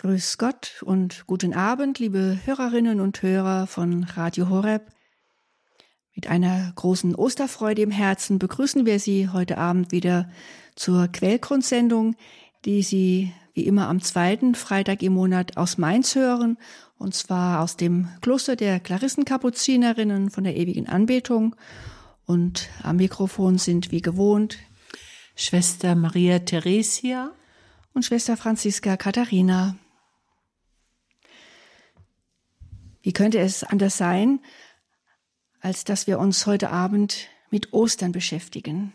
Grüß Gott und guten Abend, liebe Hörerinnen und Hörer von Radio Horeb. Mit einer großen Osterfreude im Herzen begrüßen wir Sie heute Abend wieder zur Quellgrundsendung, die Sie wie immer am zweiten Freitag im Monat aus Mainz hören, und zwar aus dem Kloster der Klarissenkapuzinerinnen von der ewigen Anbetung. Und am Mikrofon sind wie gewohnt Schwester Maria Theresia und Schwester Franziska Katharina. Wie könnte es anders sein, als dass wir uns heute Abend mit Ostern beschäftigen?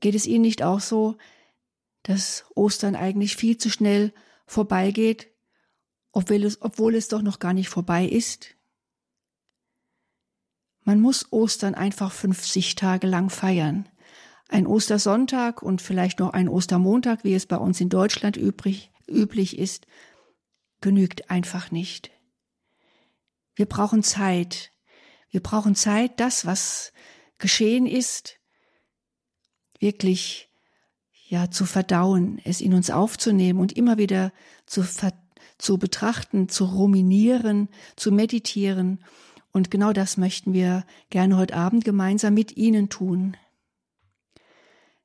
Geht es Ihnen nicht auch so, dass Ostern eigentlich viel zu schnell vorbeigeht, obwohl es, obwohl es doch noch gar nicht vorbei ist? Man muss Ostern einfach 50 Tage lang feiern. Ein Ostersonntag und vielleicht noch ein Ostermontag, wie es bei uns in Deutschland übrig, üblich ist, genügt einfach nicht. Wir brauchen Zeit. Wir brauchen Zeit, das, was geschehen ist, wirklich ja zu verdauen, es in uns aufzunehmen und immer wieder zu, zu betrachten, zu ruminieren, zu meditieren. Und genau das möchten wir gerne heute Abend gemeinsam mit Ihnen tun.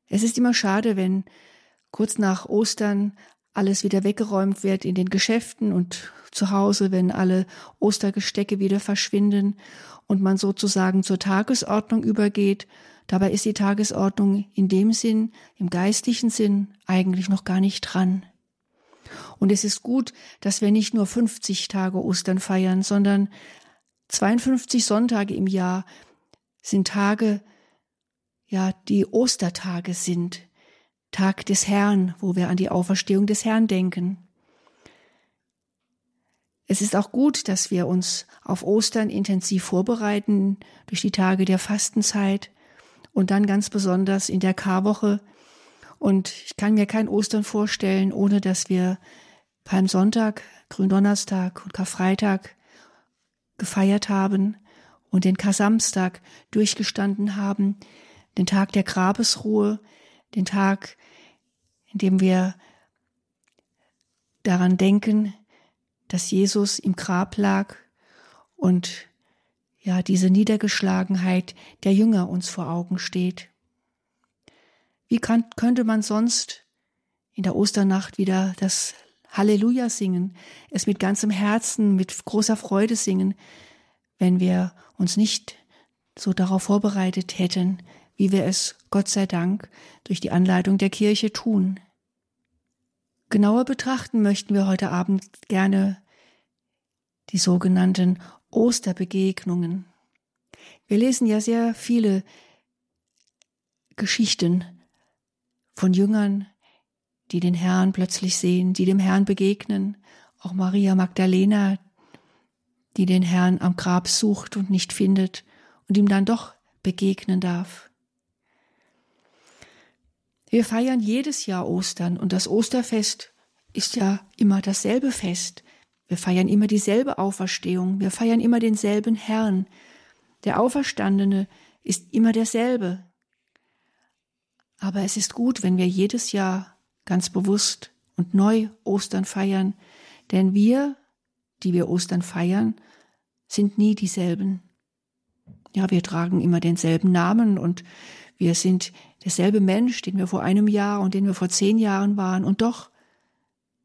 Es ist immer schade, wenn kurz nach Ostern alles wieder weggeräumt wird in den Geschäften und zu Hause, wenn alle Ostergestecke wieder verschwinden und man sozusagen zur Tagesordnung übergeht. Dabei ist die Tagesordnung in dem Sinn, im geistlichen Sinn, eigentlich noch gar nicht dran. Und es ist gut, dass wir nicht nur 50 Tage Ostern feiern, sondern 52 Sonntage im Jahr sind Tage, ja, die Ostertage sind. Tag des Herrn, wo wir an die Auferstehung des Herrn denken. Es ist auch gut, dass wir uns auf Ostern intensiv vorbereiten durch die Tage der Fastenzeit und dann ganz besonders in der Karwoche. Und ich kann mir kein Ostern vorstellen, ohne dass wir Palmsonntag, Gründonnerstag und Karfreitag gefeiert haben und den Kasamstag durchgestanden haben, den Tag der Grabesruhe, den Tag, in dem wir daran denken, dass Jesus im Grab lag und ja, diese Niedergeschlagenheit der Jünger uns vor Augen steht. Wie kann, könnte man sonst in der Osternacht wieder das Halleluja singen, es mit ganzem Herzen, mit großer Freude singen, wenn wir uns nicht so darauf vorbereitet hätten, wie wir es, Gott sei Dank, durch die Anleitung der Kirche tun. Genauer betrachten möchten wir heute Abend gerne die sogenannten Osterbegegnungen. Wir lesen ja sehr viele Geschichten von Jüngern, die den Herrn plötzlich sehen, die dem Herrn begegnen, auch Maria Magdalena, die den Herrn am Grab sucht und nicht findet und ihm dann doch begegnen darf. Wir feiern jedes Jahr Ostern und das Osterfest ist ja immer dasselbe Fest. Wir feiern immer dieselbe Auferstehung, wir feiern immer denselben Herrn. Der Auferstandene ist immer derselbe. Aber es ist gut, wenn wir jedes Jahr ganz bewusst und neu Ostern feiern, denn wir, die wir Ostern feiern, sind nie dieselben. Ja, wir tragen immer denselben Namen und wir sind derselbe Mensch, den wir vor einem Jahr und den wir vor zehn Jahren waren, und doch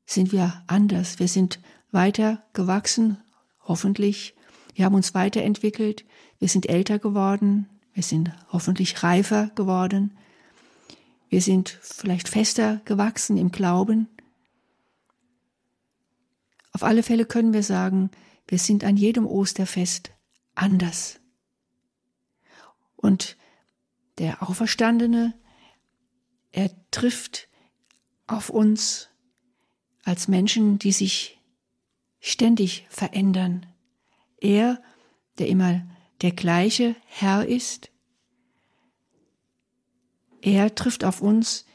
sind wir anders. Wir sind weiter gewachsen, hoffentlich. Wir haben uns weiterentwickelt, wir sind älter geworden, wir sind hoffentlich reifer geworden, wir sind vielleicht fester gewachsen im Glauben. Auf alle Fälle können wir sagen, wir sind an jedem Osterfest anders. Und der Auferstandene, er trifft auf uns als Menschen, die sich ständig verändern. Er, der immer der gleiche Herr ist, er trifft auf uns,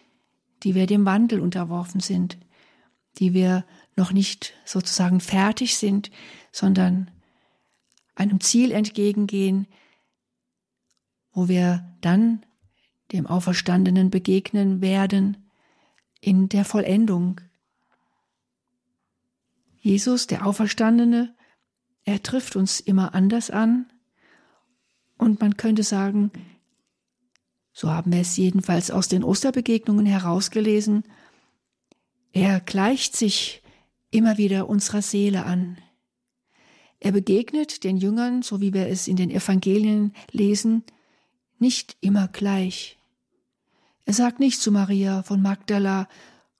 die wir dem Wandel unterworfen sind, die wir noch nicht sozusagen fertig sind, sondern einem Ziel entgegengehen, wo wir dann dem Auferstandenen begegnen werden in der Vollendung Jesus, der Auferstandene, er trifft uns immer anders an. Und man könnte sagen, so haben wir es jedenfalls aus den Osterbegegnungen herausgelesen, er gleicht sich immer wieder unserer Seele an. Er begegnet den Jüngern, so wie wir es in den Evangelien lesen, nicht immer gleich. Er sagt nicht zu Maria von Magdala,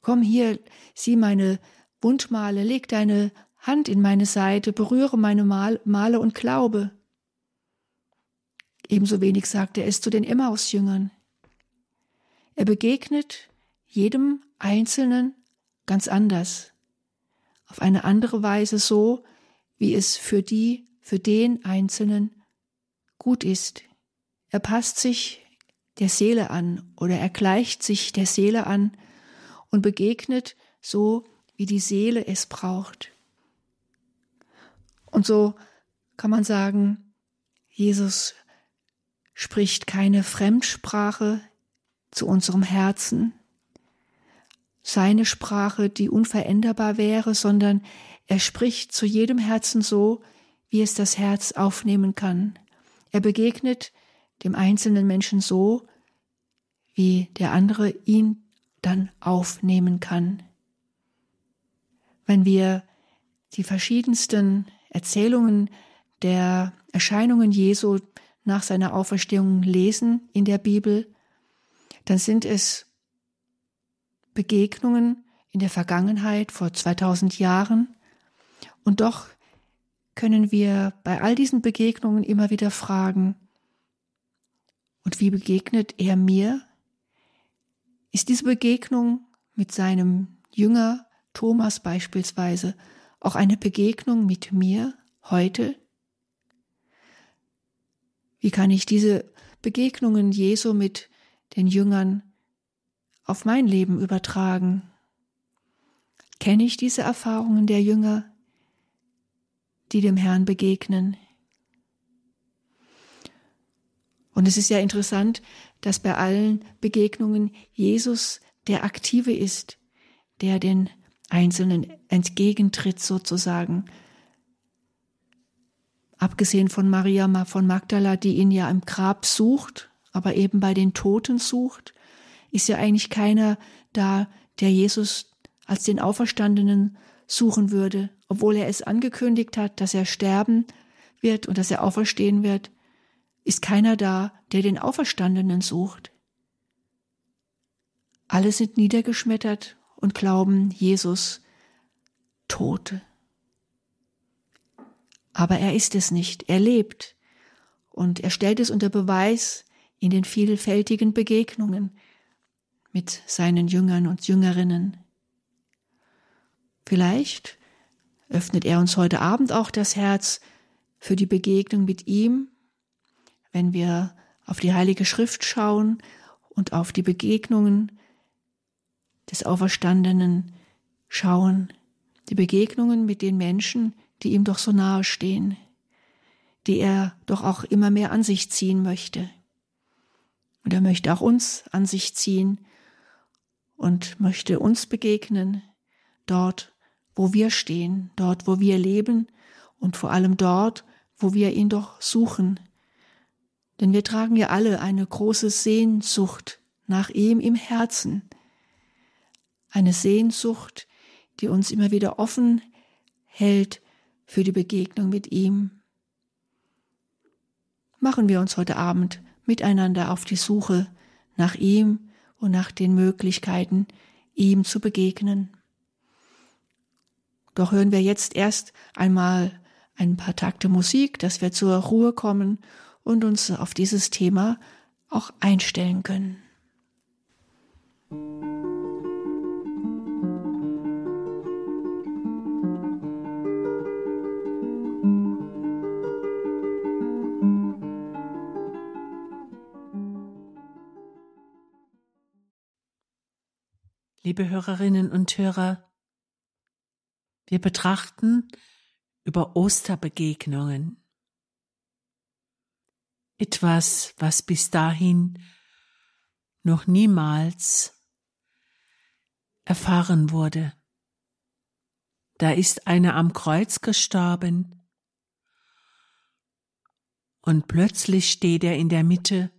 komm hier, sieh meine Wundmale, leg deine Hand in meine Seite, berühre meine Male und glaube. Ebenso wenig sagt er es zu den Emmaus-Jüngern. Er begegnet jedem Einzelnen ganz anders, auf eine andere Weise so, wie es für die, für den Einzelnen gut ist. Er passt sich der Seele an oder er gleicht sich der Seele an und begegnet so, wie die Seele es braucht. Und so kann man sagen, Jesus spricht keine Fremdsprache zu unserem Herzen, seine Sprache, die unveränderbar wäre, sondern er spricht zu jedem Herzen so, wie es das Herz aufnehmen kann. Er begegnet dem einzelnen Menschen so, wie der andere ihn dann aufnehmen kann. Wenn wir die verschiedensten Erzählungen der Erscheinungen Jesu nach seiner Auferstehung lesen in der Bibel, dann sind es Begegnungen in der Vergangenheit vor 2000 Jahren, und doch können wir bei all diesen Begegnungen immer wieder fragen, und wie begegnet er mir? Ist diese Begegnung mit seinem Jünger Thomas beispielsweise auch eine Begegnung mit mir heute? Wie kann ich diese Begegnungen Jesu mit den Jüngern auf mein Leben übertragen? Kenne ich diese Erfahrungen der Jünger? die dem Herrn begegnen. Und es ist ja interessant, dass bei allen Begegnungen Jesus der Aktive ist, der den Einzelnen entgegentritt sozusagen. Abgesehen von Maria von Magdala, die ihn ja im Grab sucht, aber eben bei den Toten sucht, ist ja eigentlich keiner da, der Jesus als den Auferstandenen suchen würde, obwohl er es angekündigt hat, dass er sterben wird und dass er auferstehen wird, ist keiner da, der den Auferstandenen sucht. Alle sind niedergeschmettert und glauben Jesus Tote. Aber er ist es nicht, er lebt und er stellt es unter Beweis in den vielfältigen Begegnungen mit seinen Jüngern und Jüngerinnen. Vielleicht öffnet er uns heute Abend auch das Herz für die Begegnung mit ihm, wenn wir auf die Heilige Schrift schauen und auf die Begegnungen des Auferstandenen schauen, die Begegnungen mit den Menschen, die ihm doch so nahe stehen, die er doch auch immer mehr an sich ziehen möchte. Und er möchte auch uns an sich ziehen und möchte uns begegnen, dort, wo wir stehen, dort, wo wir leben und vor allem dort, wo wir ihn doch suchen. Denn wir tragen ja alle eine große Sehnsucht nach ihm im Herzen. Eine Sehnsucht, die uns immer wieder offen hält für die Begegnung mit ihm. Machen wir uns heute Abend miteinander auf die Suche nach ihm und nach den Möglichkeiten, ihm zu begegnen. Doch hören wir jetzt erst einmal ein paar Takte Musik, dass wir zur Ruhe kommen und uns auf dieses Thema auch einstellen können. Liebe Hörerinnen und Hörer, wir betrachten über Osterbegegnungen. Etwas, was bis dahin noch niemals erfahren wurde. Da ist einer am Kreuz gestorben und plötzlich steht er in der Mitte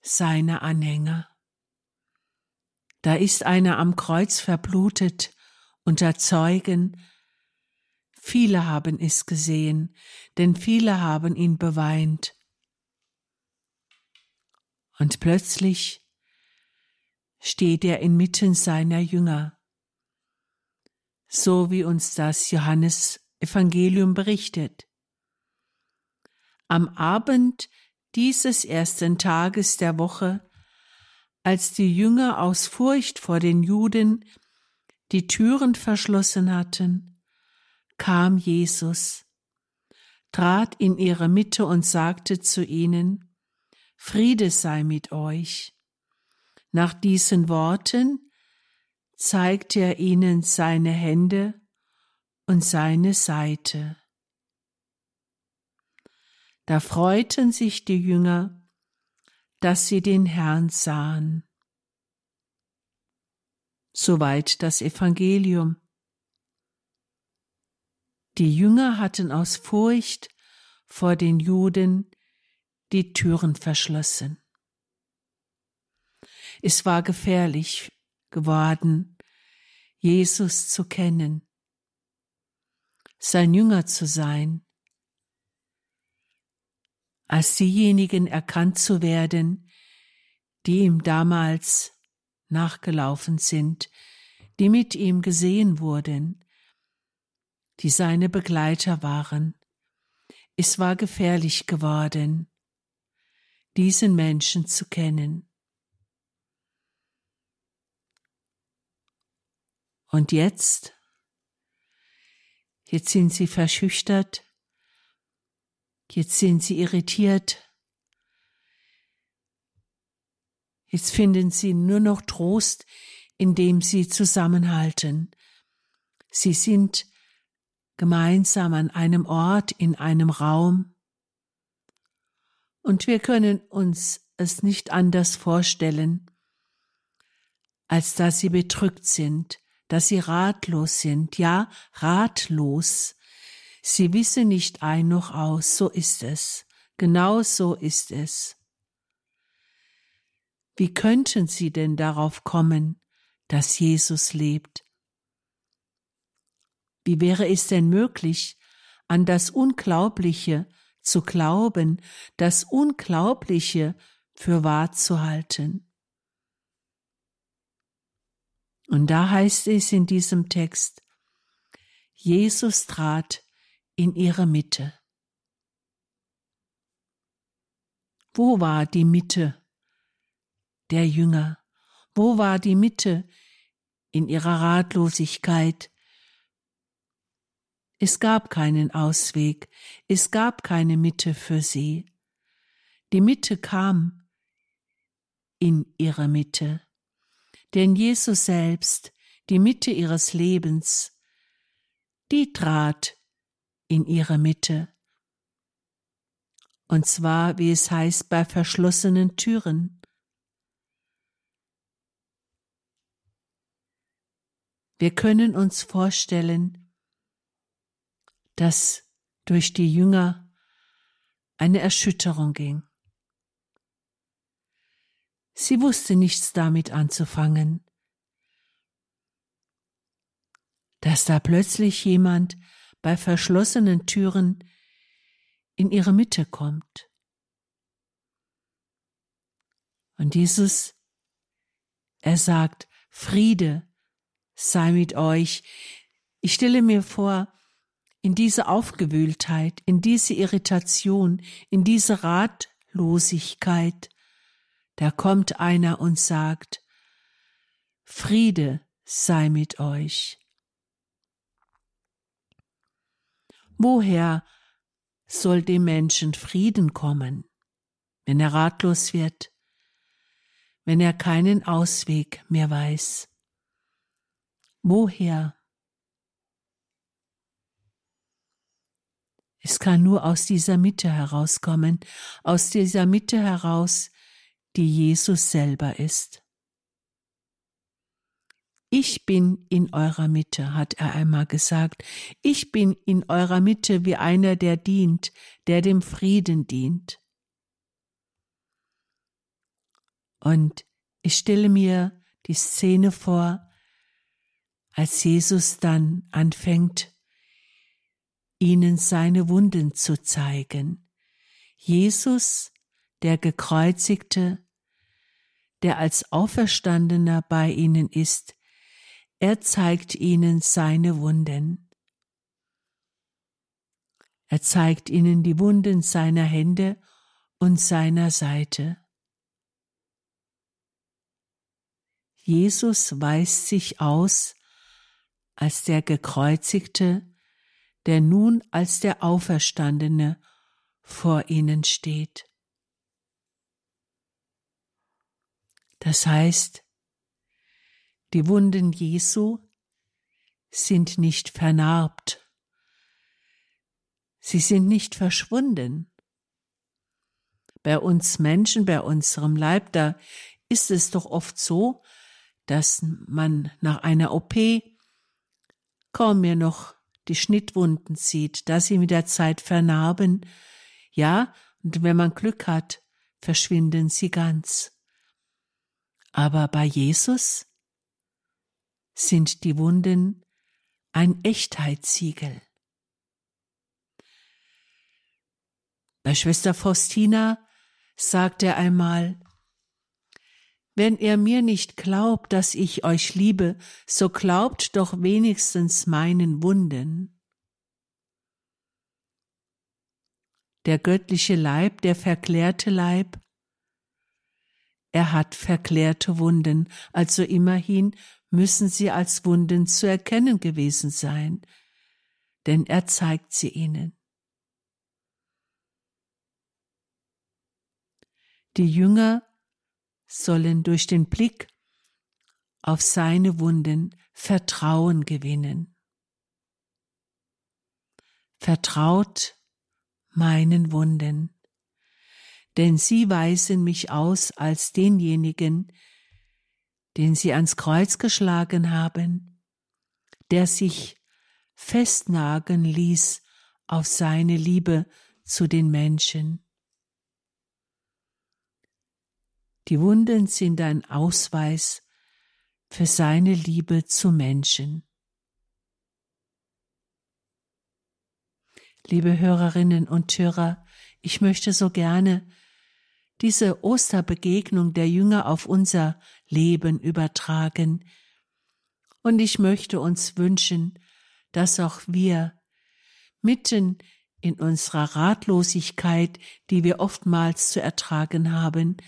seiner Anhänger. Da ist einer am Kreuz verblutet unter Zeugen. Viele haben es gesehen, denn viele haben ihn beweint. Und plötzlich steht er inmitten seiner Jünger, so wie uns das Johannes Evangelium berichtet. Am Abend dieses ersten Tages der Woche, als die Jünger aus Furcht vor den Juden die Türen verschlossen hatten, kam Jesus, trat in ihre Mitte und sagte zu ihnen, Friede sei mit euch. Nach diesen Worten zeigte er ihnen seine Hände und seine Seite. Da freuten sich die Jünger, dass sie den Herrn sahen. Soweit das Evangelium. Die Jünger hatten aus Furcht vor den Juden die Türen verschlossen. Es war gefährlich geworden, Jesus zu kennen, sein Jünger zu sein, als diejenigen erkannt zu werden, die ihm damals nachgelaufen sind, die mit ihm gesehen wurden, die seine Begleiter waren. Es war gefährlich geworden, diesen Menschen zu kennen. Und jetzt, jetzt sind sie verschüchtert, jetzt sind sie irritiert, jetzt finden sie nur noch Trost, indem sie zusammenhalten. Sie sind gemeinsam an einem Ort, in einem Raum, und wir können uns es nicht anders vorstellen, als dass sie bedrückt sind, dass sie ratlos sind, ja, ratlos. Sie wissen nicht ein noch aus, so ist es, genau so ist es. Wie könnten sie denn darauf kommen, dass Jesus lebt? Wie wäre es denn möglich, an das Unglaubliche zu glauben, das Unglaubliche für wahr zu halten? Und da heißt es in diesem Text, Jesus trat in ihre Mitte. Wo war die Mitte der Jünger? Wo war die Mitte in ihrer Ratlosigkeit? Es gab keinen Ausweg, es gab keine Mitte für sie. Die Mitte kam in ihre Mitte denn Jesus selbst, die Mitte ihres Lebens, die trat in ihre Mitte. Und zwar, wie es heißt, bei verschlossenen Türen. Wir können uns vorstellen, dass durch die Jünger eine Erschütterung ging. Sie wusste nichts damit anzufangen. Dass da plötzlich jemand bei verschlossenen Türen in ihre Mitte kommt. Und Jesus, er sagt, Friede sei mit euch. Ich stelle mir vor, in diese Aufgewühltheit, in diese Irritation, in diese Ratlosigkeit, da kommt einer und sagt, Friede sei mit euch. Woher soll dem Menschen Frieden kommen, wenn er ratlos wird, wenn er keinen Ausweg mehr weiß? Woher? Es kann nur aus dieser Mitte herauskommen, aus dieser Mitte heraus, die Jesus selber ist. Ich bin in eurer Mitte, hat er einmal gesagt. Ich bin in eurer Mitte wie einer, der dient, der dem Frieden dient. Und ich stelle mir die Szene vor, als Jesus dann anfängt, ihnen seine Wunden zu zeigen. Jesus, der gekreuzigte, der als Auferstandener bei ihnen ist, er zeigt ihnen seine Wunden. Er zeigt ihnen die Wunden seiner Hände und seiner Seite. Jesus weist sich aus als der Gekreuzigte, der nun als der Auferstandene vor ihnen steht. Das heißt, die Wunden Jesu sind nicht vernarbt, sie sind nicht verschwunden. Bei uns Menschen, bei unserem Leib, da ist es doch oft so, dass man nach einer OP kaum mehr noch die Schnittwunden sieht, dass sie mit der Zeit vernarben. Ja, und wenn man Glück hat, verschwinden sie ganz. Aber bei Jesus sind die Wunden ein Echtheitssiegel. Bei Schwester Faustina sagt er einmal, wenn ihr mir nicht glaubt, dass ich euch liebe, so glaubt doch wenigstens meinen Wunden. Der göttliche Leib, der verklärte Leib, er hat verklärte Wunden, also immerhin müssen sie als Wunden zu erkennen gewesen sein, denn er zeigt sie ihnen. Die Jünger sollen durch den Blick auf seine Wunden Vertrauen gewinnen. Vertraut meinen Wunden, denn sie weisen mich aus als denjenigen, den sie ans Kreuz geschlagen haben, der sich festnagen ließ auf seine Liebe zu den Menschen. Die Wunden sind ein Ausweis für seine Liebe zu Menschen. Liebe Hörerinnen und Hörer, ich möchte so gerne diese Osterbegegnung der Jünger auf unser Leben übertragen. Und ich möchte uns wünschen, dass auch wir mitten in unserer Ratlosigkeit, die wir oftmals zu ertragen haben,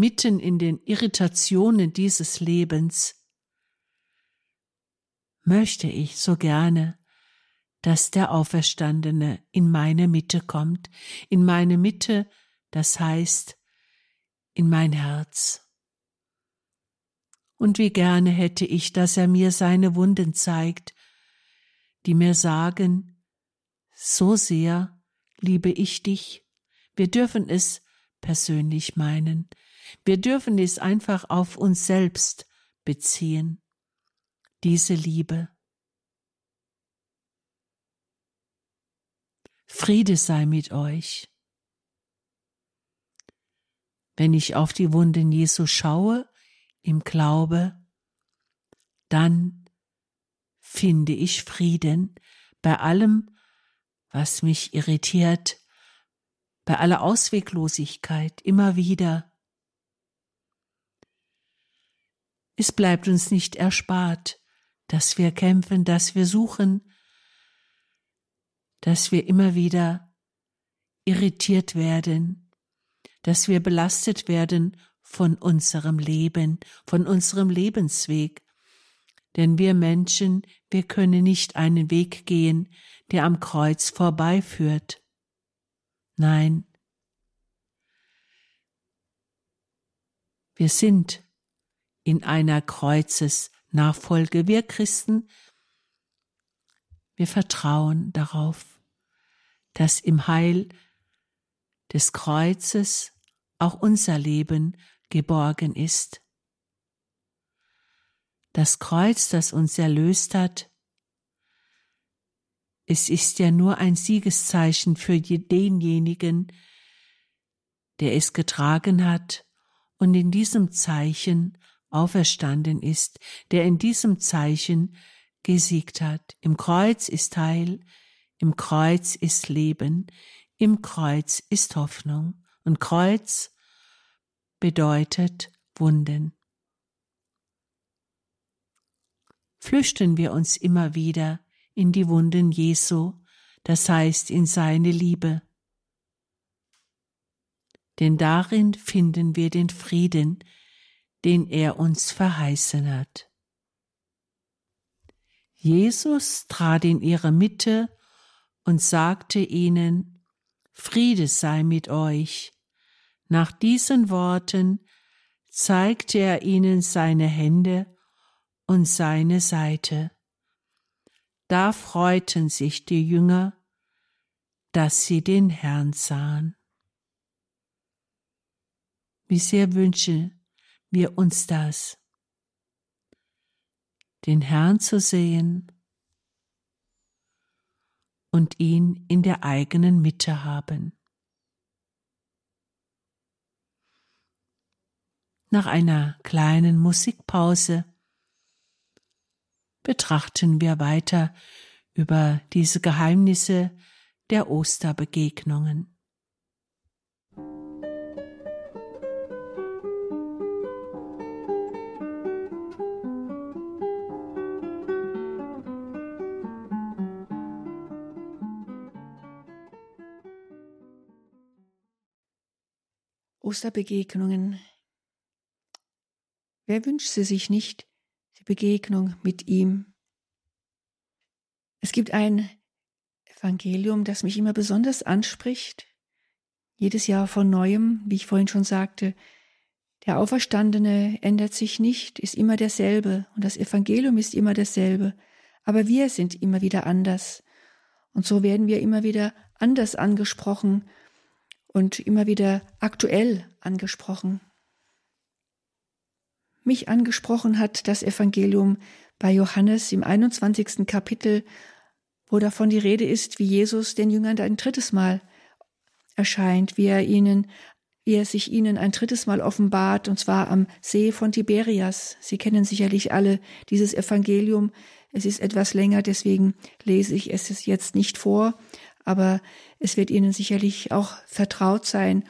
mitten in den Irritationen dieses Lebens, möchte ich so gerne, dass der Auferstandene in meine Mitte kommt, in meine Mitte, das heißt in mein Herz. Und wie gerne hätte ich, dass er mir seine Wunden zeigt, die mir sagen, so sehr liebe ich dich. Wir dürfen es persönlich meinen. Wir dürfen es einfach auf uns selbst beziehen, diese Liebe. Friede sei mit euch. Wenn ich auf die Wunden Jesu schaue, im Glaube, dann finde ich Frieden bei allem, was mich irritiert, bei aller Ausweglosigkeit immer wieder Es bleibt uns nicht erspart, dass wir kämpfen, dass wir suchen, dass wir immer wieder irritiert werden, dass wir belastet werden von unserem Leben, von unserem Lebensweg. Denn wir Menschen, wir können nicht einen Weg gehen, der am Kreuz vorbeiführt. Nein, wir sind in einer Kreuzesnachfolge. Wir Christen, wir vertrauen darauf, dass im Heil des Kreuzes auch unser Leben geborgen ist. Das Kreuz, das uns erlöst hat, es ist ja nur ein Siegeszeichen für denjenigen, der es getragen hat und in diesem Zeichen auferstanden ist, der in diesem Zeichen gesiegt hat. Im Kreuz ist Heil, im Kreuz ist Leben, im Kreuz ist Hoffnung und Kreuz bedeutet Wunden. Flüchten wir uns immer wieder in die Wunden Jesu, das heißt in seine Liebe. Denn darin finden wir den Frieden, den er uns verheißen hat. Jesus trat in ihre Mitte und sagte ihnen, Friede sei mit euch. Nach diesen Worten zeigte er ihnen seine Hände und seine Seite. Da freuten sich die Jünger, dass sie den Herrn sahen. Wie sehr wünschen wir uns das, den Herrn zu sehen und ihn in der eigenen Mitte haben. Nach einer kleinen Musikpause betrachten wir weiter über diese Geheimnisse der Osterbegegnungen. Osterbegegnungen. Wer wünscht sie sich nicht, die Begegnung mit ihm. Es gibt ein Evangelium, das mich immer besonders anspricht, jedes Jahr von neuem, wie ich vorhin schon sagte. Der Auferstandene ändert sich nicht, ist immer derselbe und das Evangelium ist immer dasselbe, aber wir sind immer wieder anders. Und so werden wir immer wieder anders angesprochen und immer wieder aktuell angesprochen mich angesprochen hat, das Evangelium bei Johannes im 21. Kapitel, wo davon die Rede ist, wie Jesus den Jüngern ein drittes Mal erscheint, wie er ihnen, wie er sich ihnen ein drittes Mal offenbart, und zwar am See von Tiberias. Sie kennen sicherlich alle dieses Evangelium. Es ist etwas länger, deswegen lese ich es jetzt nicht vor, aber es wird Ihnen sicherlich auch vertraut sein.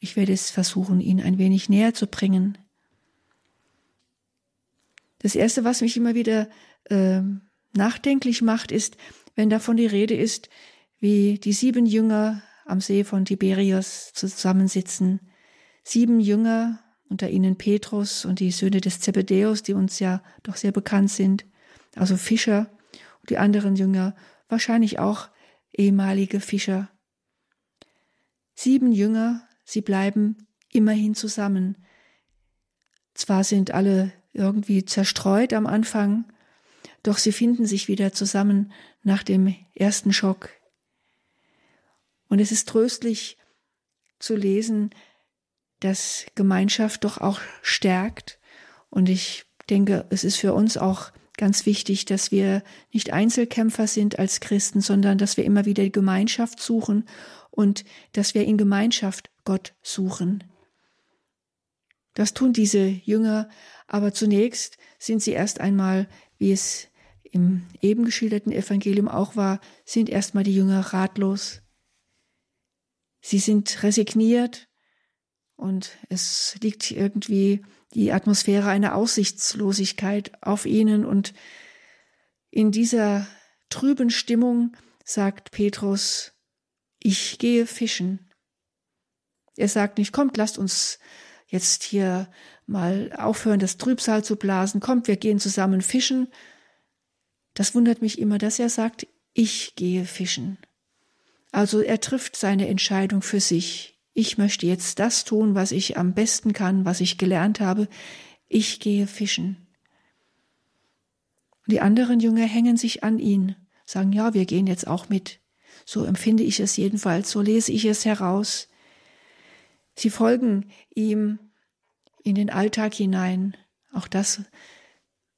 Ich werde es versuchen, Ihnen ein wenig näher zu bringen. Das Erste, was mich immer wieder äh, nachdenklich macht, ist, wenn davon die Rede ist, wie die sieben Jünger am See von Tiberias zusammensitzen. Sieben Jünger, unter ihnen Petrus und die Söhne des Zebedäus, die uns ja doch sehr bekannt sind, also Fischer und die anderen Jünger, wahrscheinlich auch ehemalige Fischer. Sieben Jünger, sie bleiben immerhin zusammen. Zwar sind alle irgendwie zerstreut am Anfang, doch sie finden sich wieder zusammen nach dem ersten Schock. Und es ist tröstlich zu lesen, dass Gemeinschaft doch auch stärkt. Und ich denke, es ist für uns auch ganz wichtig, dass wir nicht Einzelkämpfer sind als Christen, sondern dass wir immer wieder die Gemeinschaft suchen und dass wir in Gemeinschaft Gott suchen. Das tun diese Jünger aber zunächst sind sie erst einmal, wie es im eben geschilderten Evangelium auch war, sind erstmal die Jünger ratlos. Sie sind resigniert und es liegt irgendwie die Atmosphäre einer Aussichtslosigkeit auf ihnen und in dieser trüben Stimmung sagt Petrus, ich gehe fischen. Er sagt nicht, kommt, lasst uns jetzt hier mal aufhören, das Trübsal zu blasen, kommt, wir gehen zusammen fischen. Das wundert mich immer, dass er sagt, ich gehe fischen. Also er trifft seine Entscheidung für sich. Ich möchte jetzt das tun, was ich am besten kann, was ich gelernt habe. Ich gehe fischen. die anderen Jünger hängen sich an ihn, sagen, ja, wir gehen jetzt auch mit. So empfinde ich es jedenfalls, so lese ich es heraus. Sie folgen ihm in den Alltag hinein. Auch das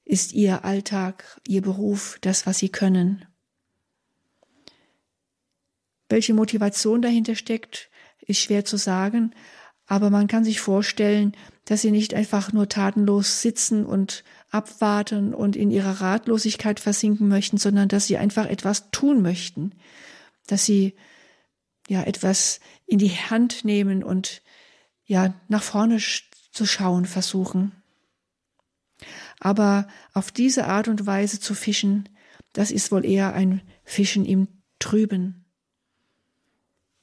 ist ihr Alltag, ihr Beruf, das, was sie können. Welche Motivation dahinter steckt, ist schwer zu sagen, aber man kann sich vorstellen, dass sie nicht einfach nur tatenlos sitzen und abwarten und in ihrer Ratlosigkeit versinken möchten, sondern dass sie einfach etwas tun möchten, dass sie ja etwas in die Hand nehmen und ja nach vorne zu schauen versuchen. Aber auf diese Art und Weise zu fischen, das ist wohl eher ein Fischen im Trüben.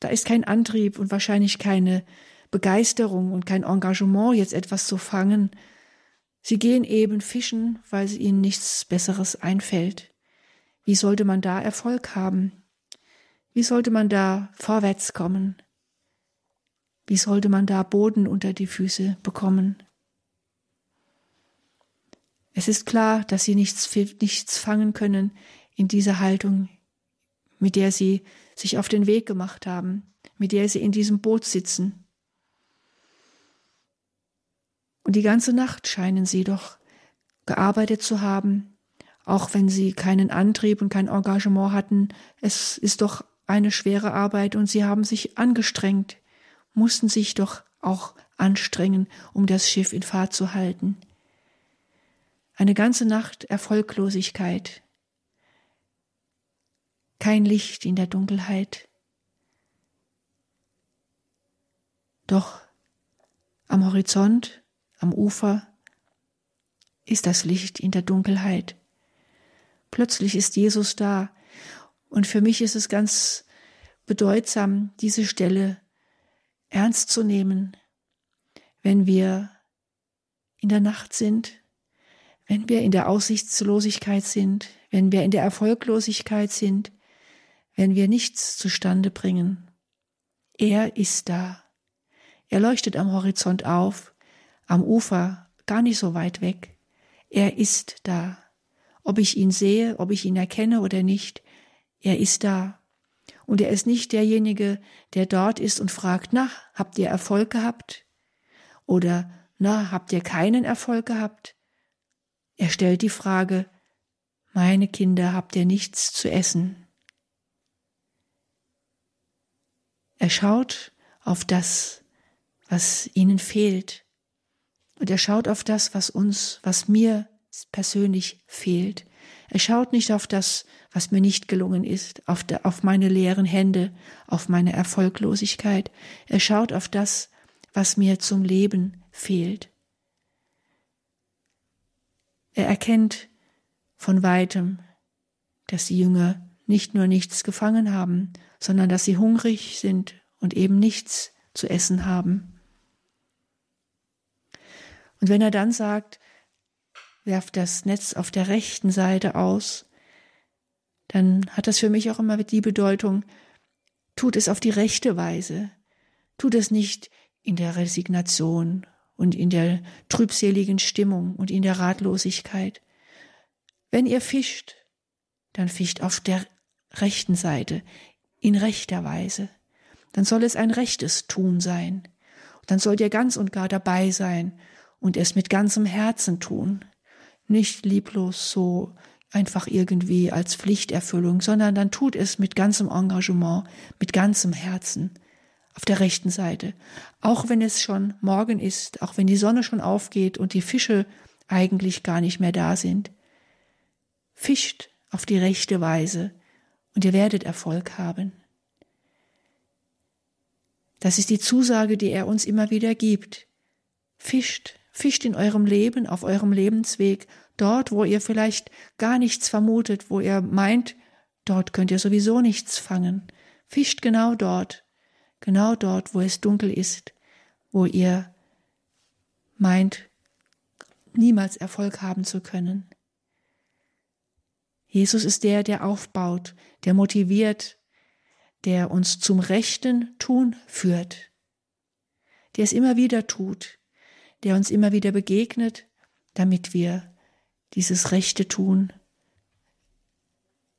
Da ist kein Antrieb und wahrscheinlich keine Begeisterung und kein Engagement, jetzt etwas zu fangen. Sie gehen eben fischen, weil ihnen nichts Besseres einfällt. Wie sollte man da Erfolg haben? Wie sollte man da vorwärts kommen? Wie sollte man da Boden unter die Füße bekommen? Es ist klar, dass sie nichts, nichts fangen können in dieser Haltung, mit der sie sich auf den Weg gemacht haben, mit der sie in diesem Boot sitzen. Und die ganze Nacht scheinen sie doch gearbeitet zu haben, auch wenn sie keinen Antrieb und kein Engagement hatten. Es ist doch eine schwere Arbeit und sie haben sich angestrengt, mussten sich doch auch anstrengen, um das Schiff in Fahrt zu halten. Eine ganze Nacht Erfolglosigkeit, kein Licht in der Dunkelheit. Doch am Horizont am Ufer ist das Licht in der Dunkelheit. Plötzlich ist Jesus da. Und für mich ist es ganz bedeutsam, diese Stelle ernst zu nehmen, wenn wir in der Nacht sind, wenn wir in der Aussichtslosigkeit sind, wenn wir in der Erfolglosigkeit sind, wenn wir nichts zustande bringen. Er ist da. Er leuchtet am Horizont auf am Ufer, gar nicht so weit weg. Er ist da. Ob ich ihn sehe, ob ich ihn erkenne oder nicht, er ist da. Und er ist nicht derjenige, der dort ist und fragt, na, habt ihr Erfolg gehabt? Oder, na, habt ihr keinen Erfolg gehabt? Er stellt die Frage, meine Kinder, habt ihr nichts zu essen? Er schaut auf das, was ihnen fehlt. Und er schaut auf das, was uns, was mir persönlich fehlt. Er schaut nicht auf das, was mir nicht gelungen ist, auf, der, auf meine leeren Hände, auf meine Erfolglosigkeit. Er schaut auf das, was mir zum Leben fehlt. Er erkennt von weitem, dass die Jünger nicht nur nichts gefangen haben, sondern dass sie hungrig sind und eben nichts zu essen haben. Und wenn er dann sagt, werft das Netz auf der rechten Seite aus, dann hat das für mich auch immer die Bedeutung, tut es auf die rechte Weise, tut es nicht in der Resignation und in der trübseligen Stimmung und in der Ratlosigkeit. Wenn ihr fischt, dann fischt auf der rechten Seite, in rechter Weise. Dann soll es ein rechtes Tun sein. dann sollt ihr ganz und gar dabei sein und es mit ganzem Herzen tun. Nicht lieblos so einfach irgendwie als Pflichterfüllung, sondern dann tut es mit ganzem Engagement, mit ganzem Herzen auf der rechten Seite. Auch wenn es schon morgen ist, auch wenn die Sonne schon aufgeht und die Fische eigentlich gar nicht mehr da sind. Fischt auf die rechte Weise und ihr werdet Erfolg haben. Das ist die Zusage, die er uns immer wieder gibt. Fischt Fischt in eurem Leben, auf eurem Lebensweg, dort, wo ihr vielleicht gar nichts vermutet, wo ihr meint, dort könnt ihr sowieso nichts fangen. Fischt genau dort, genau dort, wo es dunkel ist, wo ihr meint, niemals Erfolg haben zu können. Jesus ist der, der aufbaut, der motiviert, der uns zum rechten Tun führt, der es immer wieder tut, der uns immer wieder begegnet, damit wir dieses rechte Tun,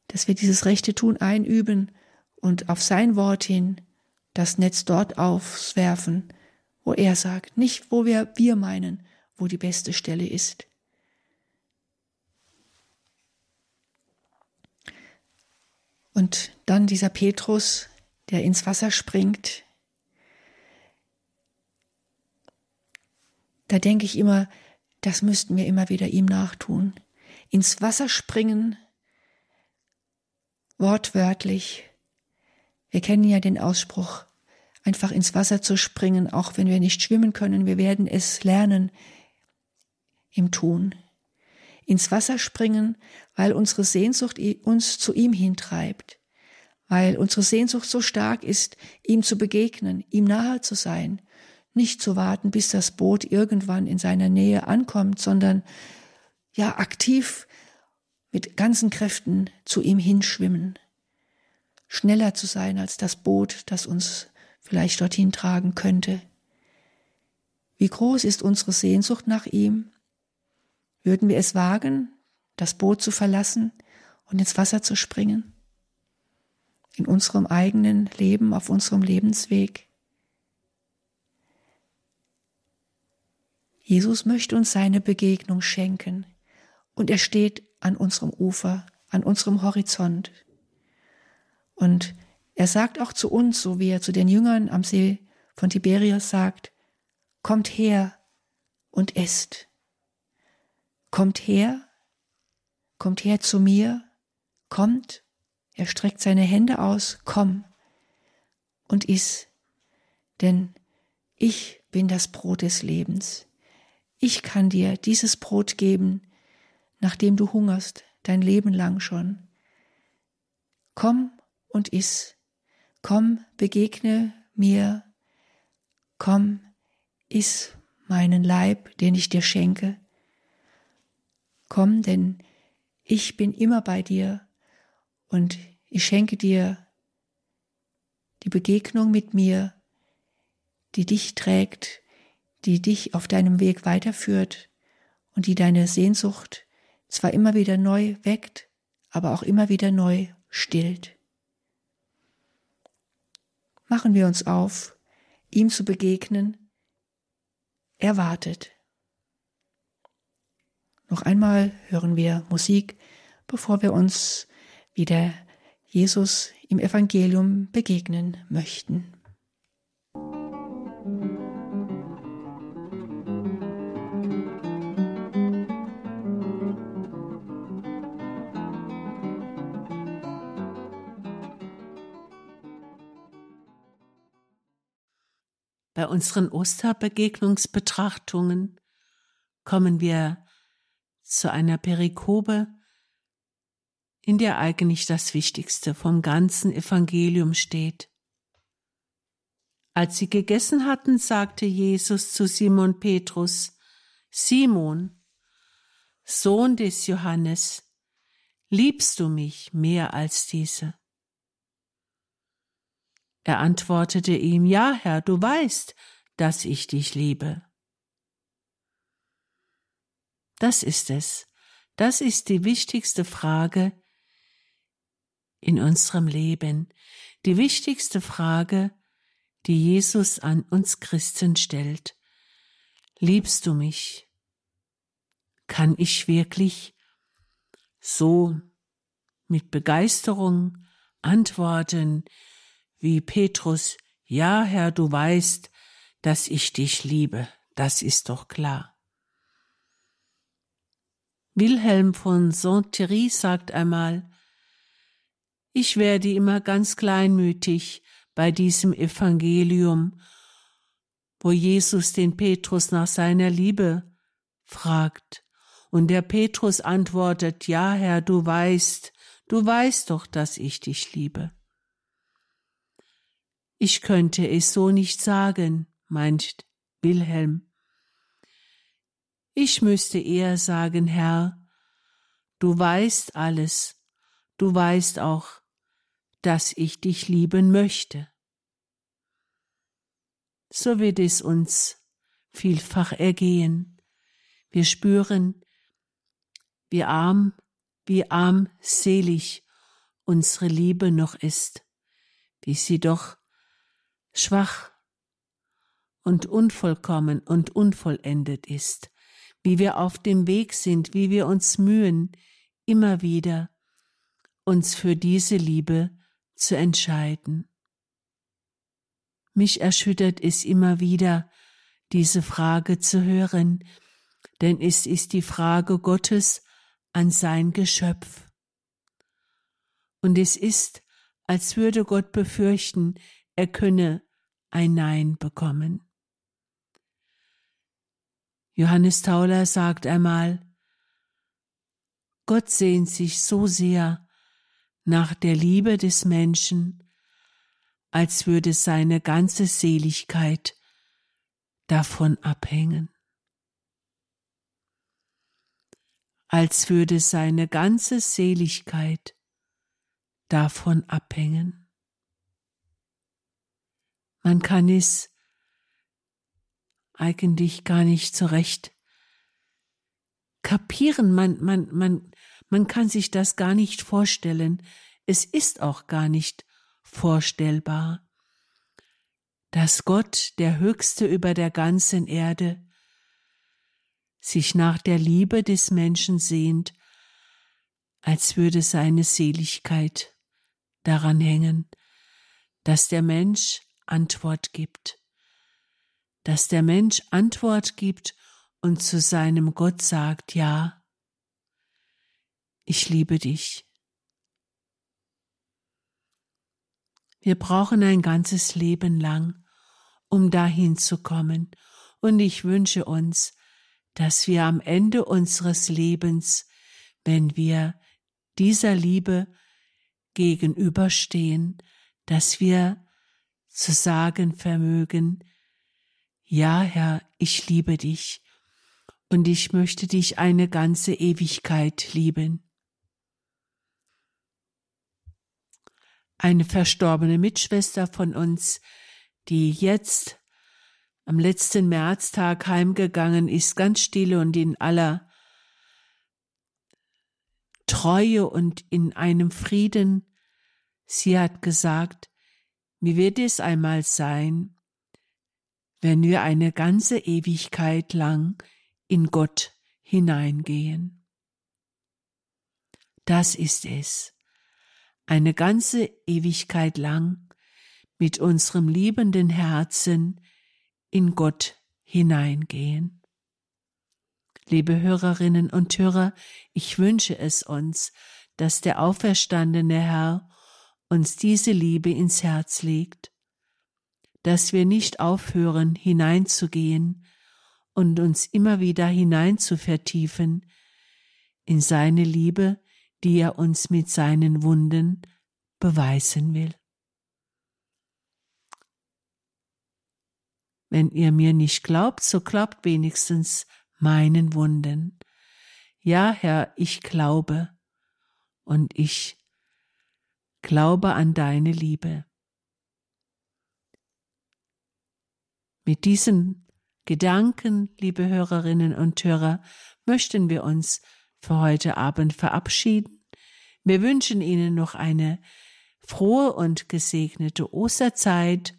dass wir dieses rechte Tun einüben und auf sein Wort hin das Netz dort aufwerfen, wo er sagt, nicht wo wir, wir meinen, wo die beste Stelle ist. Und dann dieser Petrus, der ins Wasser springt. Da denke ich immer, das müssten wir immer wieder ihm nachtun. Ins Wasser springen, wortwörtlich. Wir kennen ja den Ausspruch, einfach ins Wasser zu springen, auch wenn wir nicht schwimmen können. Wir werden es lernen im Tun. Ins Wasser springen, weil unsere Sehnsucht uns zu ihm hintreibt, weil unsere Sehnsucht so stark ist, ihm zu begegnen, ihm nahe zu sein, nicht zu warten, bis das Boot irgendwann in seiner Nähe ankommt, sondern ja aktiv mit ganzen Kräften zu ihm hinschwimmen, schneller zu sein als das Boot, das uns vielleicht dorthin tragen könnte. Wie groß ist unsere Sehnsucht nach ihm? Würden wir es wagen, das Boot zu verlassen und ins Wasser zu springen? In unserem eigenen Leben, auf unserem Lebensweg? Jesus möchte uns seine Begegnung schenken und er steht an unserem Ufer, an unserem Horizont. Und er sagt auch zu uns, so wie er zu den Jüngern am See von Tiberias sagt, kommt her und esst. Kommt her, kommt her zu mir, kommt, er streckt seine Hände aus, komm und iss, denn ich bin das Brot des Lebens. Ich kann dir dieses Brot geben, nachdem du hungerst, dein Leben lang schon. Komm und iss. Komm, begegne mir. Komm, iss meinen Leib, den ich dir schenke. Komm, denn ich bin immer bei dir und ich schenke dir die Begegnung mit mir, die dich trägt, die dich auf deinem Weg weiterführt und die deine Sehnsucht zwar immer wieder neu weckt, aber auch immer wieder neu stillt. Machen wir uns auf, ihm zu begegnen. Er wartet. Noch einmal hören wir Musik, bevor wir uns wieder Jesus im Evangelium begegnen möchten. Bei unseren Osterbegegnungsbetrachtungen kommen wir zu einer Perikope, in der eigentlich das Wichtigste vom ganzen Evangelium steht. Als sie gegessen hatten, sagte Jesus zu Simon Petrus, Simon, Sohn des Johannes, liebst du mich mehr als diese? Er antwortete ihm, Ja, Herr, du weißt, dass ich dich liebe. Das ist es. Das ist die wichtigste Frage in unserem Leben. Die wichtigste Frage, die Jesus an uns Christen stellt. Liebst du mich? Kann ich wirklich so mit Begeisterung antworten, wie Petrus, ja Herr, du weißt, dass ich dich liebe, das ist doch klar. Wilhelm von Saint-Thierry sagt einmal, ich werde immer ganz kleinmütig bei diesem Evangelium, wo Jesus den Petrus nach seiner Liebe fragt. Und der Petrus antwortet, ja Herr, du weißt, du weißt doch, dass ich dich liebe. Ich könnte es so nicht sagen, meint Wilhelm. Ich müsste eher sagen, Herr, du weißt alles, du weißt auch, dass ich dich lieben möchte. So wird es uns vielfach ergehen. Wir spüren, wie arm, wie armselig unsere Liebe noch ist, wie sie doch schwach und unvollkommen und unvollendet ist, wie wir auf dem Weg sind, wie wir uns mühen, immer wieder uns für diese Liebe zu entscheiden. Mich erschüttert es immer wieder, diese Frage zu hören, denn es ist die Frage Gottes an sein Geschöpf. Und es ist, als würde Gott befürchten, er könne ein Nein bekommen. Johannes Tauler sagt einmal, Gott sehnt sich so sehr nach der Liebe des Menschen, als würde seine ganze Seligkeit davon abhängen. Als würde seine ganze Seligkeit davon abhängen. Man kann es eigentlich gar nicht so recht kapieren. Man, man, man, man kann sich das gar nicht vorstellen. Es ist auch gar nicht vorstellbar, dass Gott, der Höchste über der ganzen Erde, sich nach der Liebe des Menschen sehnt, als würde seine Seligkeit daran hängen, dass der Mensch Antwort gibt dass der Mensch Antwort gibt und zu seinem Gott sagt, ja, ich liebe dich. Wir brauchen ein ganzes Leben lang, um dahin zu kommen, und ich wünsche uns, dass wir am Ende unseres Lebens, wenn wir dieser Liebe gegenüberstehen, dass wir zu sagen vermögen, ja, Herr, ich liebe dich. Und ich möchte dich eine ganze Ewigkeit lieben. Eine verstorbene Mitschwester von uns, die jetzt am letzten Märztag heimgegangen ist, ganz stille und in aller Treue und in einem Frieden, sie hat gesagt, wie wird es einmal sein, wenn wir eine ganze Ewigkeit lang in Gott hineingehen. Das ist es, eine ganze Ewigkeit lang mit unserem liebenden Herzen in Gott hineingehen. Liebe Hörerinnen und Hörer, ich wünsche es uns, dass der auferstandene Herr uns diese Liebe ins Herz legt dass wir nicht aufhören, hineinzugehen und uns immer wieder hinein zu vertiefen in seine Liebe, die er uns mit seinen Wunden beweisen will. Wenn ihr mir nicht glaubt, so glaubt wenigstens meinen Wunden. Ja, Herr, ich glaube und ich glaube an deine Liebe. Mit diesen Gedanken, liebe Hörerinnen und Hörer, möchten wir uns für heute Abend verabschieden. Wir wünschen Ihnen noch eine frohe und gesegnete Osterzeit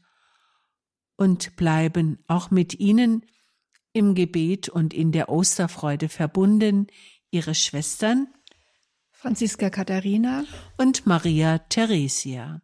und bleiben auch mit Ihnen im Gebet und in der Osterfreude verbunden, Ihre Schwestern Franziska Katharina und Maria Theresia.